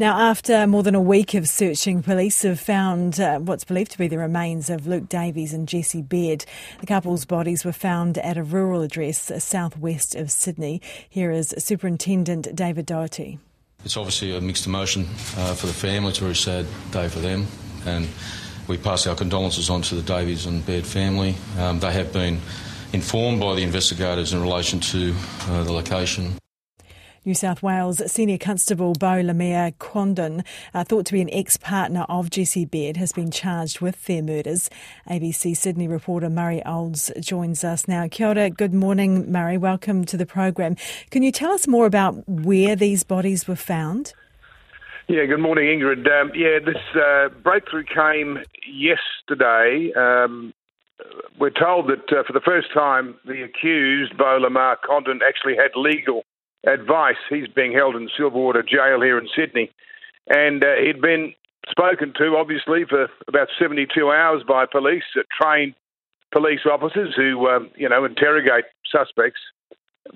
Now, after more than a week of searching, police have found uh, what's believed to be the remains of Luke Davies and Jessie Baird. The couple's bodies were found at a rural address uh, southwest of Sydney. Here is Superintendent David Doherty. It's obviously a mixed emotion uh, for the family. It's a very sad day for them, and we pass our condolences on to the Davies and Baird family. Um, they have been informed by the investigators in relation to uh, the location. New South Wales Senior Constable Beau Lamarre-Condon, uh, thought to be an ex-partner of Jesse Baird, has been charged with their murders. ABC Sydney reporter Murray Olds joins us now. Kia ora, good morning, Murray. Welcome to the program. Can you tell us more about where these bodies were found? Yeah, good morning, Ingrid. Um, yeah, this uh, breakthrough came yesterday. Um, we're told that uh, for the first time, the accused, Beau Lamarre-Condon, actually had legal advice. He's being held in Silverwater Jail here in Sydney. And uh, he'd been spoken to, obviously, for about 72 hours by police, uh, trained police officers who, um, you know, interrogate suspects.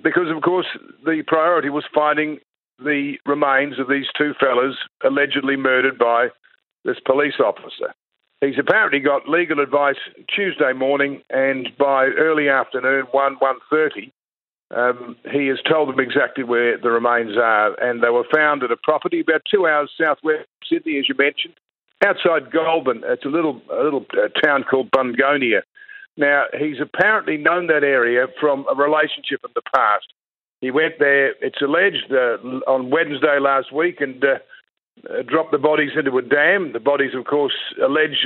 Because, of course, the priority was finding the remains of these two fellas allegedly murdered by this police officer. He's apparently got legal advice Tuesday morning, and by early afternoon, one one thirty, um, he has told them exactly where the remains are, and they were found at a property about two hours southwest of Sydney, as you mentioned, outside Goulburn. It's a little a little uh, town called Bungonia. Now, he's apparently known that area from a relationship in the past. He went there, it's alleged, uh, on Wednesday last week and uh, uh, dropped the bodies into a dam. The bodies, of course, alleged,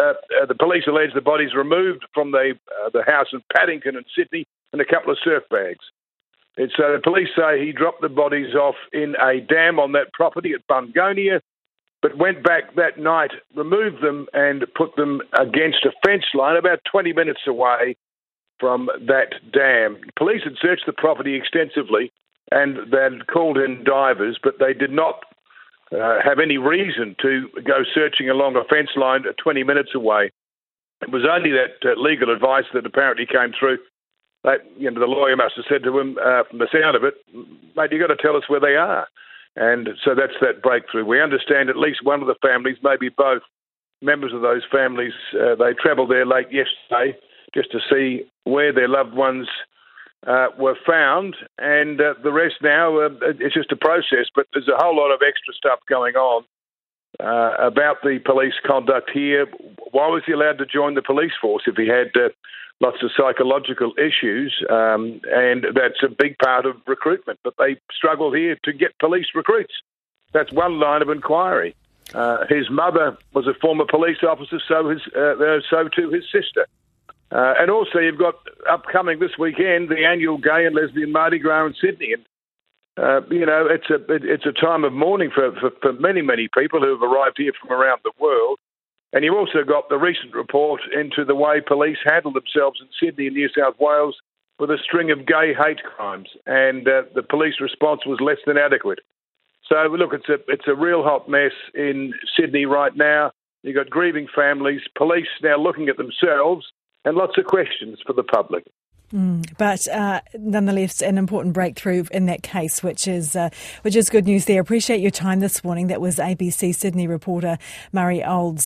uh, uh, the police allege the bodies removed from the, uh, the house in Paddington in Sydney and a couple of surf bags. And so the police say he dropped the bodies off in a dam on that property at Bungonia, but went back that night, removed them, and put them against a fence line about 20 minutes away from that dam. Police had searched the property extensively and they'd called in divers, but they did not uh, have any reason to go searching along a fence line 20 minutes away. It was only that uh, legal advice that apparently came through you know the lawyer must have said to him uh, from the sound of it, mate, you've got to tell us where they are. And so that's that breakthrough. We understand at least one of the families, maybe both members of those families, uh, they travelled there late yesterday just to see where their loved ones uh, were found. And uh, the rest now, uh, it's just a process, but there's a whole lot of extra stuff going on. Uh, about the police conduct here. Why was he allowed to join the police force if he had uh, lots of psychological issues, um, and that's a big part of recruitment. But they struggle here to get police recruits. That's one line of inquiry. Uh, his mother was a former police officer, so his, so too his sister. Uh, and also, you've got upcoming this weekend the annual Gay and Lesbian Mardi Gras in Sydney, and uh, you know it's a it's a time of mourning for, for, for many many people who have arrived here from around the world. And you've also got the recent report into the way police handle themselves in Sydney and New South Wales with a string of gay hate crimes, and uh, the police response was less than adequate. So look, it's a it's a real hot mess in Sydney right now. You've got grieving families, police now looking at themselves, and lots of questions for the public. Mm, but uh, nonetheless, an important breakthrough in that case, which is uh, which is good news. There, appreciate your time this morning. That was ABC Sydney reporter Murray Olds.